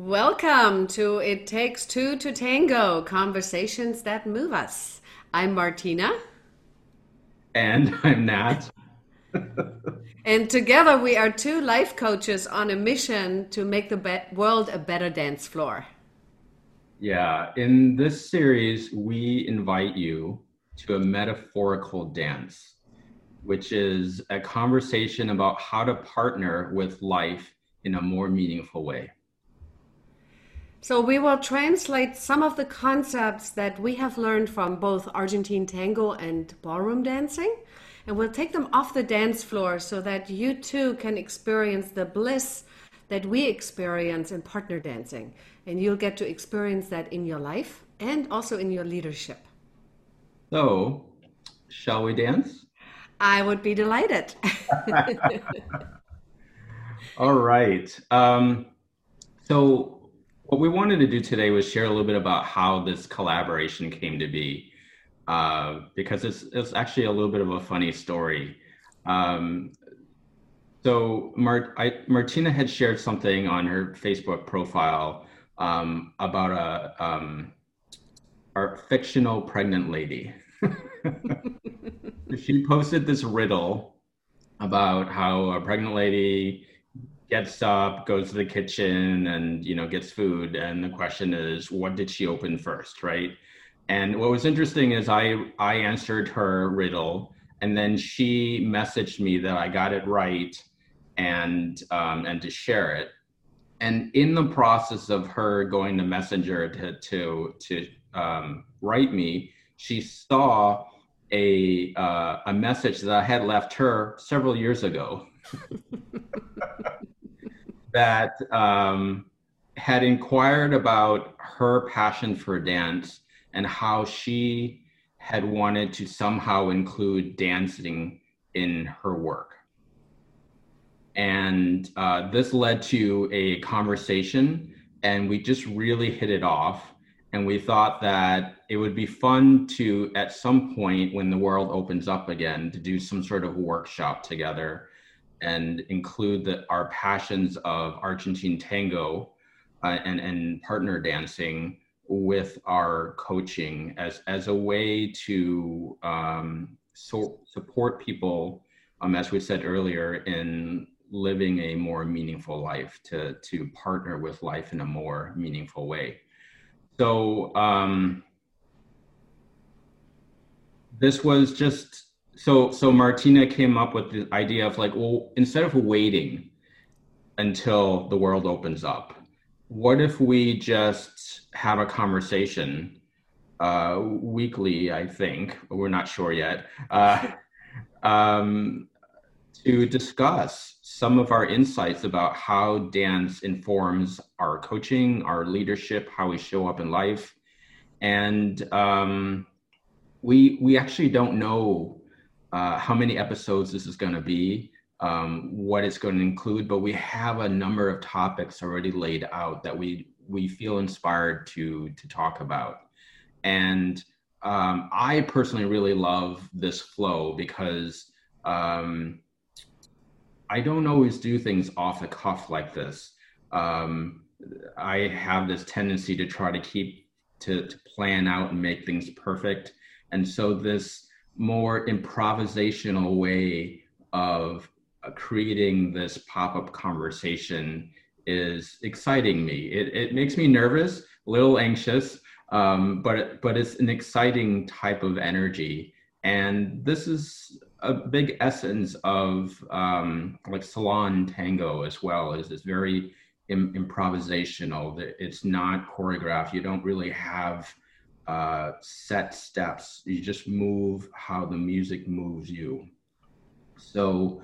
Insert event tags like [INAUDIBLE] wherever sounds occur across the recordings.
Welcome to It Takes Two to Tango Conversations That Move Us. I'm Martina. And I'm Nat. [LAUGHS] and together we are two life coaches on a mission to make the be- world a better dance floor. Yeah, in this series, we invite you to a metaphorical dance, which is a conversation about how to partner with life in a more meaningful way. So, we will translate some of the concepts that we have learned from both Argentine tango and ballroom dancing, and we'll take them off the dance floor so that you too can experience the bliss that we experience in partner dancing. And you'll get to experience that in your life and also in your leadership. So, shall we dance? I would be delighted. [LAUGHS] [LAUGHS] All right. Um, so, what we wanted to do today was share a little bit about how this collaboration came to be, uh, because it's it's actually a little bit of a funny story. Um, so Mart- I, Martina had shared something on her Facebook profile um, about a um, our fictional pregnant lady. [LAUGHS] she posted this riddle about how a pregnant lady gets up, goes to the kitchen, and you know gets food. And the question is, what did she open first, right? And what was interesting is I I answered her riddle, and then she messaged me that I got it right, and um, and to share it. And in the process of her going to Messenger to to to um, write me, she saw a uh, a message that I had left her several years ago. [LAUGHS] [LAUGHS] that um, had inquired about her passion for dance and how she had wanted to somehow include dancing in her work. And uh, this led to a conversation, and we just really hit it off. And we thought that it would be fun to, at some point when the world opens up again, to do some sort of workshop together and include the, our passions of Argentine tango uh, and, and partner dancing with our coaching as, as a way to um, so support people, um, as we said earlier, in living a more meaningful life, to, to partner with life in a more meaningful way. So um, this was just so so Martina came up with the idea of like, well, instead of waiting until the world opens up, what if we just have a conversation uh, weekly? I think we're not sure yet. Uh, [LAUGHS] um, to discuss some of our insights about how dance informs our coaching, our leadership, how we show up in life, and um, we we actually don't know uh, how many episodes this is going to be, um, what it's going to include, but we have a number of topics already laid out that we we feel inspired to to talk about. And um, I personally really love this flow because um, I don't always do things off the cuff like this. Um, I have this tendency to try to keep to, to plan out and make things perfect, and so this more improvisational way of uh, creating this pop-up conversation is exciting me. It, it makes me nervous, a little anxious, um, but but it's an exciting type of energy. And this is a big essence of um, like salon tango as well. Is it's very Im- improvisational. It's not choreographed. You don't really have uh, set steps. You just move how the music moves you. So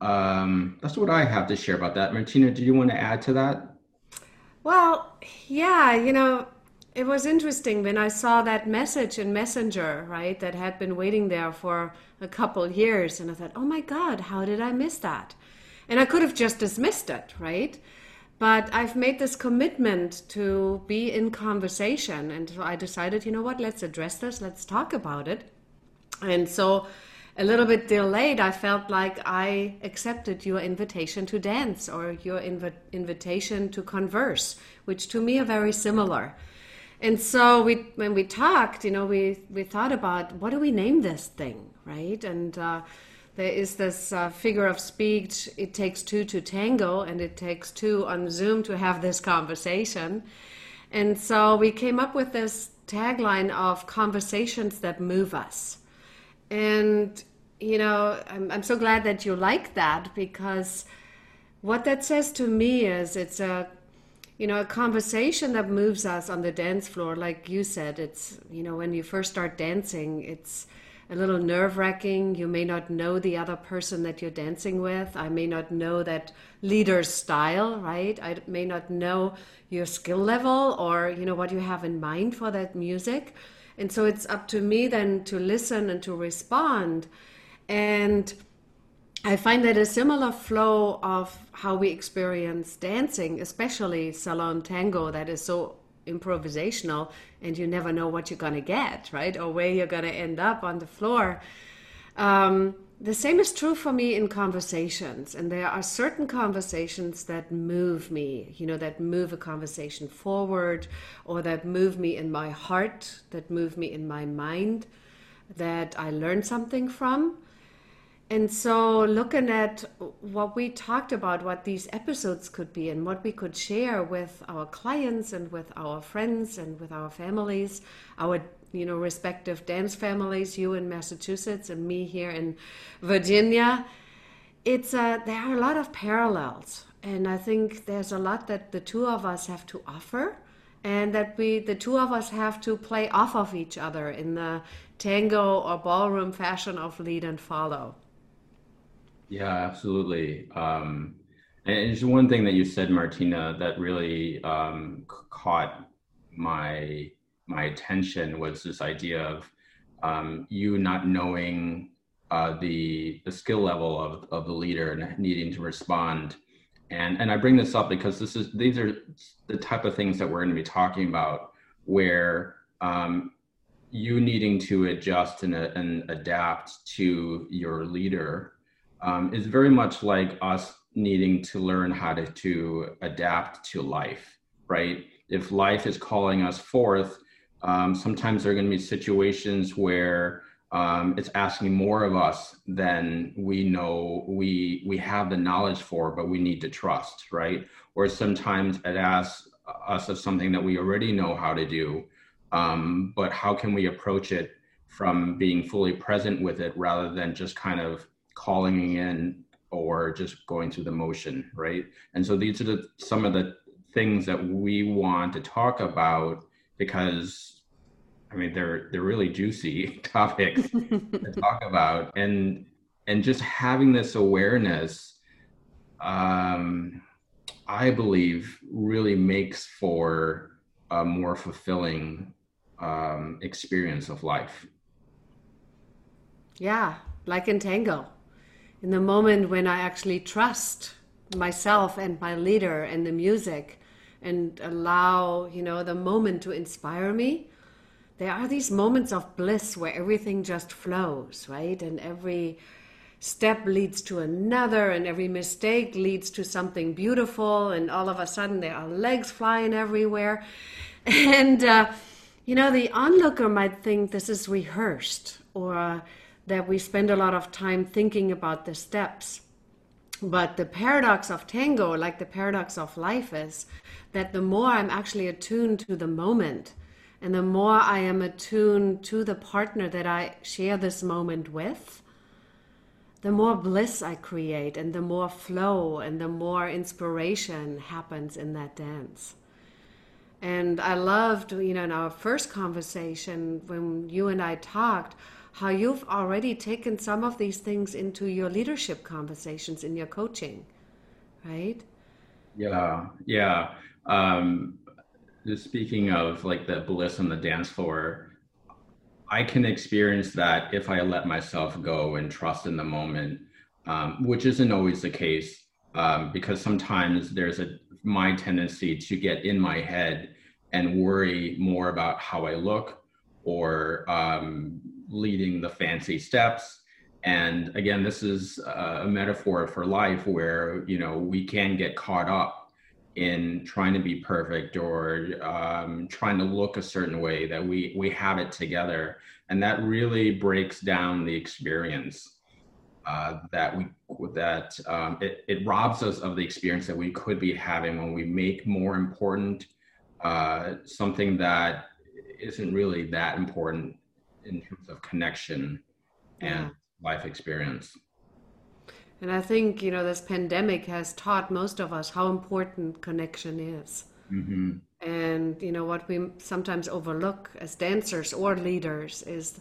um, that's what I have to share about that. Martina, do you want to add to that? Well, yeah, you know, it was interesting when I saw that message in Messenger, right, that had been waiting there for a couple years. And I thought, oh my God, how did I miss that? And I could have just dismissed it, right? But I've made this commitment to be in conversation. And so I decided, you know what, let's address this, let's talk about it. And so a little bit delayed, I felt like I accepted your invitation to dance or your inv- invitation to converse, which to me are very similar. And so we, when we talked, you know, we, we thought about what do we name this thing, right? And uh, there is this uh, figure of speech. It takes two to tango and it takes two on zoom to have this conversation. And so we came up with this tagline of conversations that move us. And you know I'm, I'm so glad that you like that because what that says to me is it's a you know a conversation that moves us on the dance floor. Like you said it's you know when you first start dancing it's a little nerve wracking. You may not know the other person that you're dancing with. I may not know that leader's style, right? I may not know your skill level or, you know, what you have in mind for that music. And so it's up to me then to listen and to respond. And I find that a similar flow of how we experience dancing, especially salon tango, that is so improvisational and you never know what you're going to get, right? Or where you're going to end up on the floor. Um, the same is true for me in conversations. And there are certain conversations that move me, you know, that move a conversation forward or that move me in my heart, that move me in my mind, that I learn something from. And so, looking at what we talked about, what these episodes could be, and what we could share with our clients and with our friends and with our families, our you know respective dance families, you in Massachusetts and me here in Virginia, it's uh, there are a lot of parallels, and I think there's a lot that the two of us have to offer, and that we the two of us have to play off of each other in the tango or ballroom fashion of lead and follow. Yeah, absolutely. Um, and it's one thing that you said, Martina, that really um, caught my my attention was this idea of um, you not knowing uh, the the skill level of, of the leader and needing to respond. And and I bring this up because this is these are the type of things that we're going to be talking about, where um, you needing to adjust and, and adapt to your leader um, is very much like us needing to learn how to, to adapt to life, right? If life is calling us forth, um, sometimes there are going to be situations where um, it's asking more of us than we know we we have the knowledge for, but we need to trust, right? Or sometimes it asks us of something that we already know how to do, um, but how can we approach it from being fully present with it rather than just kind of calling in or just going through the motion, right? And so these are the, some of the things that we want to talk about because I mean they're they're really juicy [LAUGHS] topics to [LAUGHS] talk about and and just having this awareness um, I believe really makes for a more fulfilling um, experience of life. Yeah, like in tango in the moment when I actually trust myself and my leader and the music and allow, you know, the moment to inspire me, there are these moments of bliss where everything just flows, right? And every step leads to another, and every mistake leads to something beautiful, and all of a sudden there are legs flying everywhere. [LAUGHS] And, uh, you know, the onlooker might think this is rehearsed or that we spend a lot of time thinking about the steps. But the paradox of tango, like the paradox of life, is that the more I'm actually attuned to the moment, and the more I am attuned to the partner that I share this moment with, the more bliss I create, and the more flow and the more inspiration happens in that dance. And I loved, you know, in our first conversation when you and I talked, how you've already taken some of these things into your leadership conversations in your coaching, right? Yeah, yeah. Um, speaking of like the bliss on the dance floor, I can experience that if I let myself go and trust in the moment, um, which isn't always the case um, because sometimes there's a my tendency to get in my head and worry more about how I look or um, leading the fancy steps And again, this is a metaphor for life where, you know, we can get caught up in trying to be perfect or um, trying to look a certain way that we, we have it together. And that really breaks down the experience uh, that we that um, it, it robs us of the experience that we could be having when we make more important uh, something that isn't really that important in terms of connection and yeah. life experience. And I think, you know, this pandemic has taught most of us how important connection is. Mm-hmm. And, you know, what we sometimes overlook as dancers or leaders is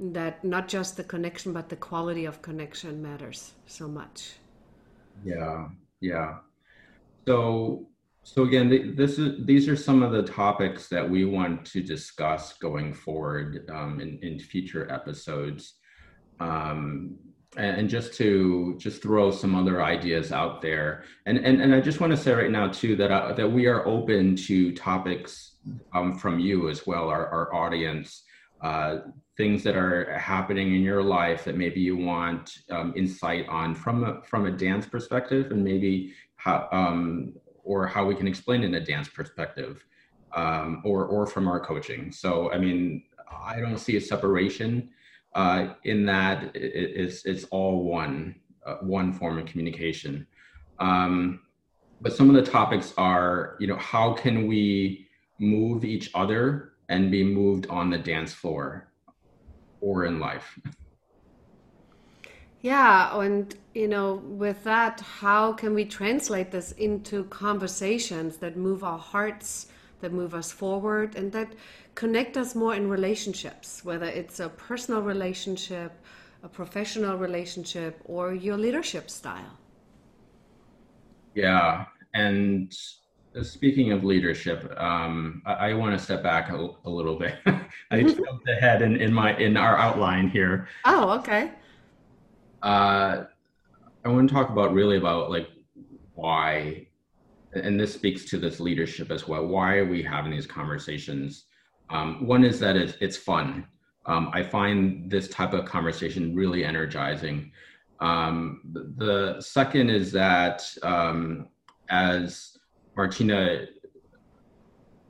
that not just the connection, but the quality of connection matters so much. Yeah, yeah. So, so again, this is these are some of the topics that we want to discuss going forward um, in, in future episodes, um, and, just to just throw some other ideas out there. And and, and I just want to say right now too that uh, that we are open to topics um, from you as well, our our audience. Uh, things that are happening in your life that maybe you want um, insight on from a, from a dance perspective, and maybe how um, or how we can explain in a dance perspective um, or or from our coaching. So i mean i don't see a separation uh, in that it's it's all one uh, one form of communication. Um, but some of the topics are you know how can we move each other and be moved on the dance floor or in life yeah, and you know, with that, how can we translate this into conversations that move our hearts, that move us forward, and that connect us more in relationships, whether it's a personal relationship, a professional relationship, or your leadership style? Yeah, and speaking of leadership, um, I, I want to step back a, a little bit. [LAUGHS] I jumped ahead in, in my in our outline here. Oh, okay. Uh, I want to talk about really about like why, and this speaks to this leadership as well. Why are we having these conversations? Um, one is that it's, it's fun. Um, I find this type of conversation really energizing. Um, the second is that um, as Martina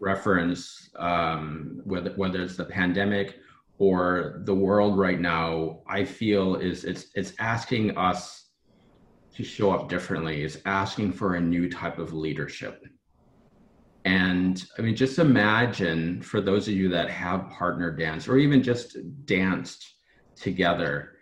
referenced, um, whether, whether it's the pandemic or the world right now, I feel is it's it's asking us to show up differently. It's asking for a new type of leadership. And I mean, just imagine for those of you that have partner dance or even just danced together,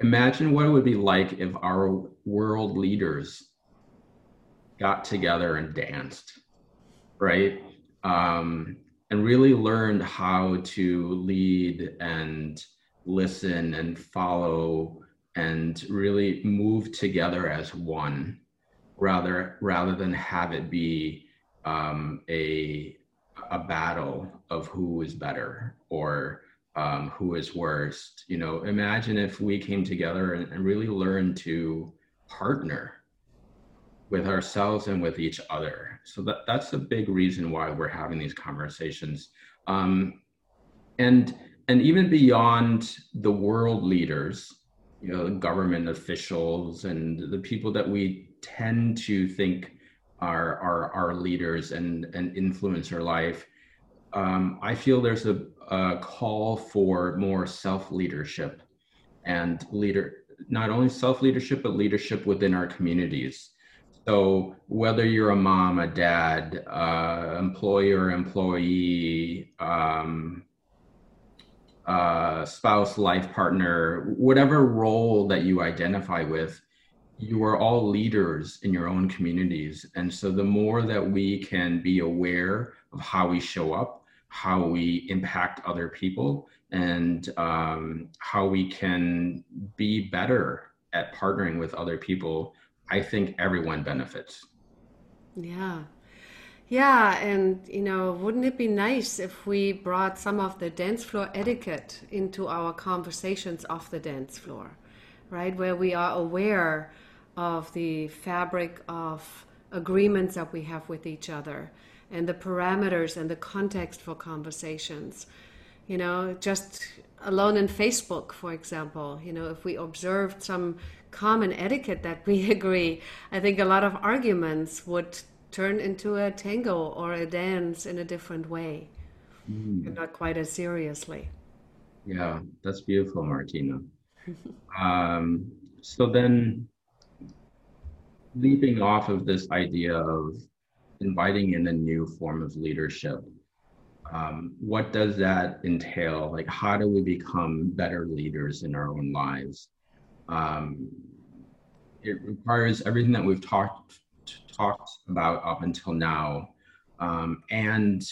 imagine what it would be like if our world leaders got together and danced, right? Um, and really learned how to lead and listen and follow and really move together as one rather rather than have it be um, a a battle of who is better or um, who is worst. You know imagine if we came together and, and really learned to partner with ourselves and with each other. So that, that's a big reason why we're having these conversations. Um, and and even beyond the world leaders, you know, government officials and the people that we tend to think are are our leaders and and influence our life. Um, I feel there's a, a call for more self leadership and leader not only self leadership but leadership within our communities so whether you're a mom, a dad, uh, employer, employee, um, uh, spouse, life partner, whatever role that you identify with, you are all leaders in your own communities. And so the more that we can be aware of how we show up, how we impact other people, and um, how we can be better at partnering with other people I think everyone benefits. Yeah. Yeah, and you know, wouldn't it be nice if we brought some of the dance floor etiquette into our conversations off the dance floor, right? Where we are aware of the fabric of agreements that we have with each other and the parameters and the context for conversations. You know, just alone in Facebook, for example, you know, if we observed some common etiquette that we [LAUGHS] agree, I think a lot of arguments would turn into a tango or a dance in a different way, mm. and not quite as seriously. Yeah, that's beautiful, Martina. [LAUGHS] um, so then, leaping off of this idea of inviting in a new form of leadership, um, what does that entail? Like, how do we become better leaders in our own lives? Um, it requires everything that we've talked talked about up until now, um, and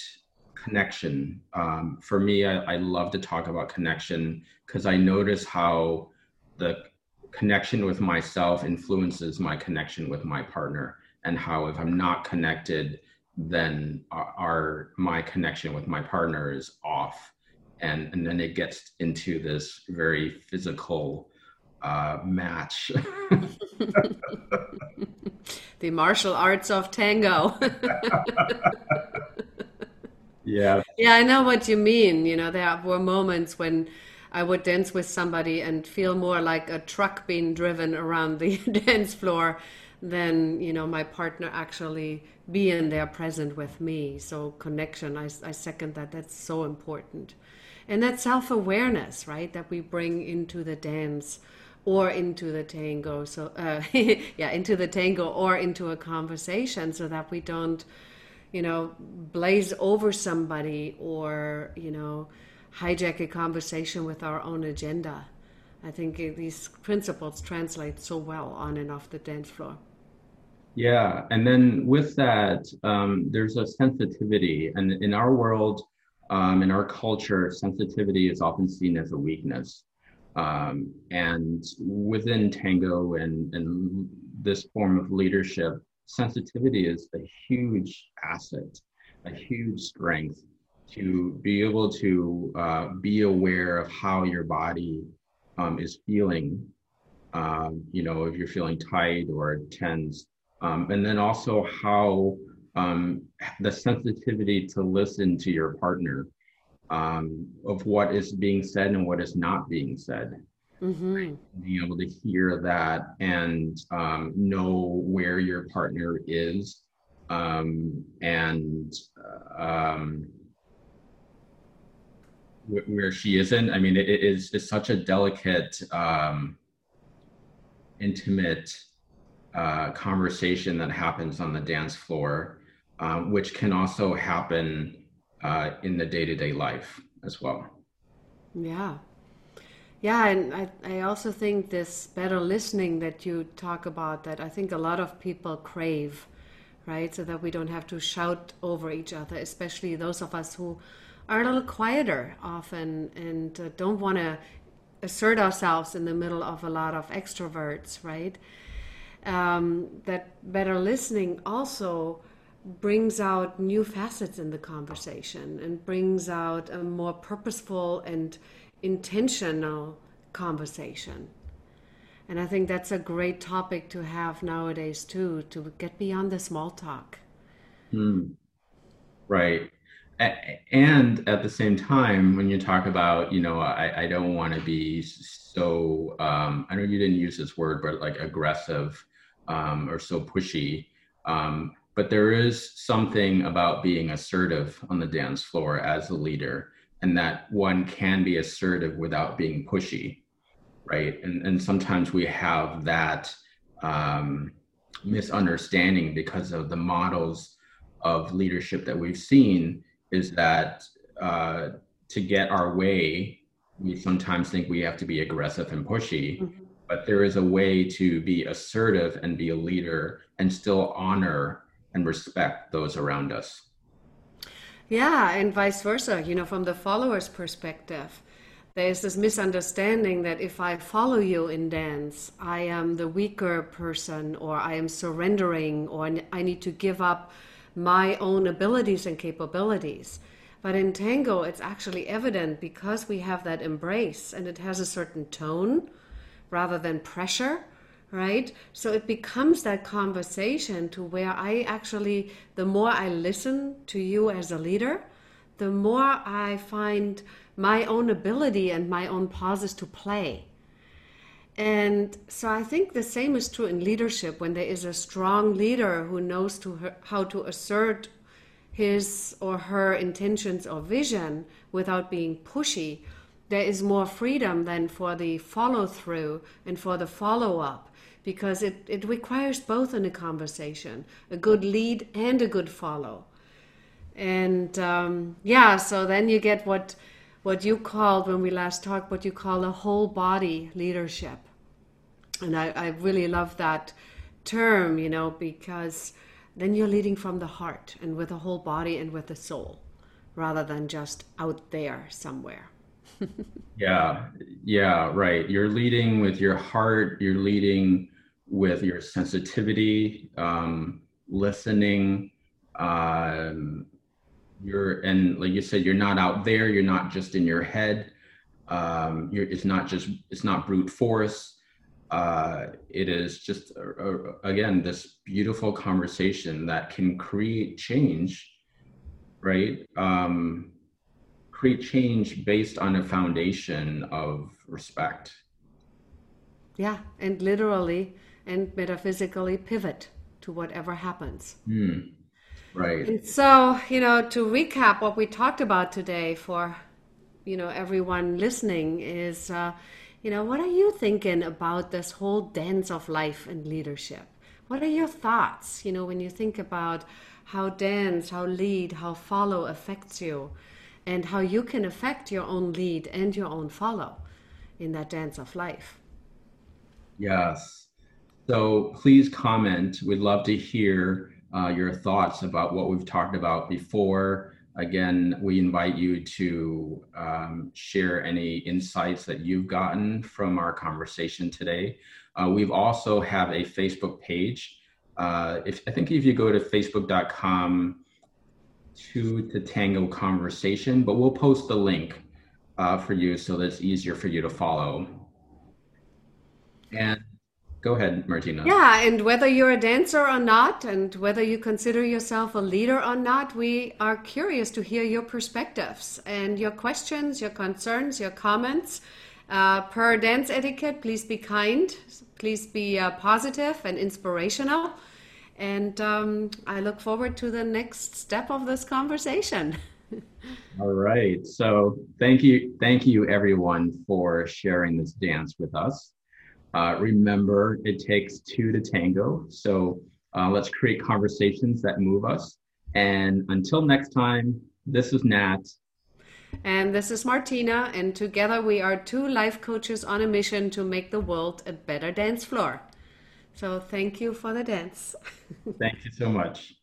connection. Um, for me, I, I, love to talk about connection because I notice how the connection with myself influences my connection with my partner, and how if I'm not connected, then our, our my connection with my partner is off, and and then it gets into this very physical uh, match. [LAUGHS] the martial arts of tango. yeah. Yeah, I know what you mean. You know, there were moments when I would dance with somebody and feel more like a truck being driven around the [LAUGHS] dance floor than, you know, my partner actually being there present with me. So connection, I, I second that. That's so important. And that self-awareness, right, that we bring into the dance or into the tango so uh, [LAUGHS] yeah into the tango or into a conversation so that we don't you know blaze over somebody or you know hijack a conversation with our own agenda. I think these principles translate so well on and off the dance floor. Yeah and then with that um, there's a sensitivity and in our world um, in our culture sensitivity is often seen as a weakness um, and within Tango and, and this form of leadership, sensitivity is a huge asset, a huge strength to be able to uh, be aware of how your body um, is feeling. Um, you know, if you're feeling tight or tense, um, and then also how um, the sensitivity to listen to your partner um, of what is being said and what is not being said. Mm-hmm. Being able to hear that and um, know where your partner is um, and um, wh- where she isn't. I mean, it, it is it's such a delicate, um, intimate uh, conversation that happens on the dance floor, um, which can also happen uh, in the day-to-day life as well. Yeah. Yeah and I, I also think this better listening that you talk about that i think a lot of people crave right? So that we don't have to shout over each other especially those of us who are a little quieter often and uh, don't want to assert ourselves in the middle of a lot of extroverts right? Um, that better listening also brings out new facets in the conversation and brings out a more purposeful and intentional conversation. And I think that's a great topic to have nowadays too, to get beyond the small talk. Mm. Right. And at the same time, when you talk about, you know, I, I don't want to be so, um, I know you didn't use this word, but like aggressive um, or so pushy. Um, but there is something about being assertive on the dance floor as a leader and that one can be assertive without being pushy right and and sometimes we have that um, misunderstanding because of the models of leadership that we've seen is that uh, to get our way we sometimes think we have to be aggressive and pushy mm-hmm. but there is a way to be assertive and be a leader and still honor and respect those around us. Yeah, and vice versa. You know, from the follower's perspective, there's this misunderstanding that if I follow you in dance, I am the weaker person, or I am surrendering, or I need to give up my own abilities and capabilities. But in tango, it's actually evident because we have that embrace and it has a certain tone rather than pressure right? So it becomes that conversation to where I actually, the more I listen to you as a leader, the more I find my own ability and my own pauses to play. And so I think the same is true in leadership when there is a strong leader who knows to her, how to assert his or her intentions or vision without being pushy. There is more freedom than for the follow through and for the follow up because it, it requires both in a conversation a good lead and a good follow. And um, yeah, so then you get what what you called when we last talked, what you call a whole body leadership. And I, I really love that term, you know, because then you're leading from the heart and with the whole body and with the soul rather than just out there somewhere. Yeah, yeah, right. You're leading with your heart, you're leading with your sensitivity, um, listening, um, you're and like you said you're not out there. You're not just in your head. Um you're it's not just it's not brute force. Uh it is just again this beautiful conversation that can create change right? Um create change based on a foundation of respect yeah and literally and metaphysically pivot to whatever happens mm. Right. And so, you know, to recap what we talked about today for, you know, everyone listening is, uh, you know, what are you thinking about this whole dance of life and leadership? What are your thoughts, you know, when you think about how dance, how lead, how follow affects you, and how you can affect your own lead and your own follow in that dance of life? Yes. So please comment. We'd love to hear uh, your thoughts about what we've talked about before. Again, we invite you to um, share any insights that you've gotten from our conversation today. Uh, we've also have a Facebook page. Uh, if I think if you go to facebook.com to the Tango conversation, but we'll post the link uh, for you so that it's easier for you to follow. And Go ahead, Martina. Yeah, and whether you're a dancer or not, and whether you consider yourself a leader or not, we are curious to hear your perspectives and your questions, your concerns, your comments. Uh, per dance etiquette, please be kind, please be uh, positive and inspirational. And um, I look forward to the next step of this conversation. [LAUGHS] All right. So thank you, thank you everyone for sharing this dance with us. Uh, remember, it takes two to tango. So uh, let's create conversations that move us. And until next time, this is Nat. And this is Martina. And together we are two life coaches on a mission to make the world a better dance floor. So thank you for the dance. thank you so much.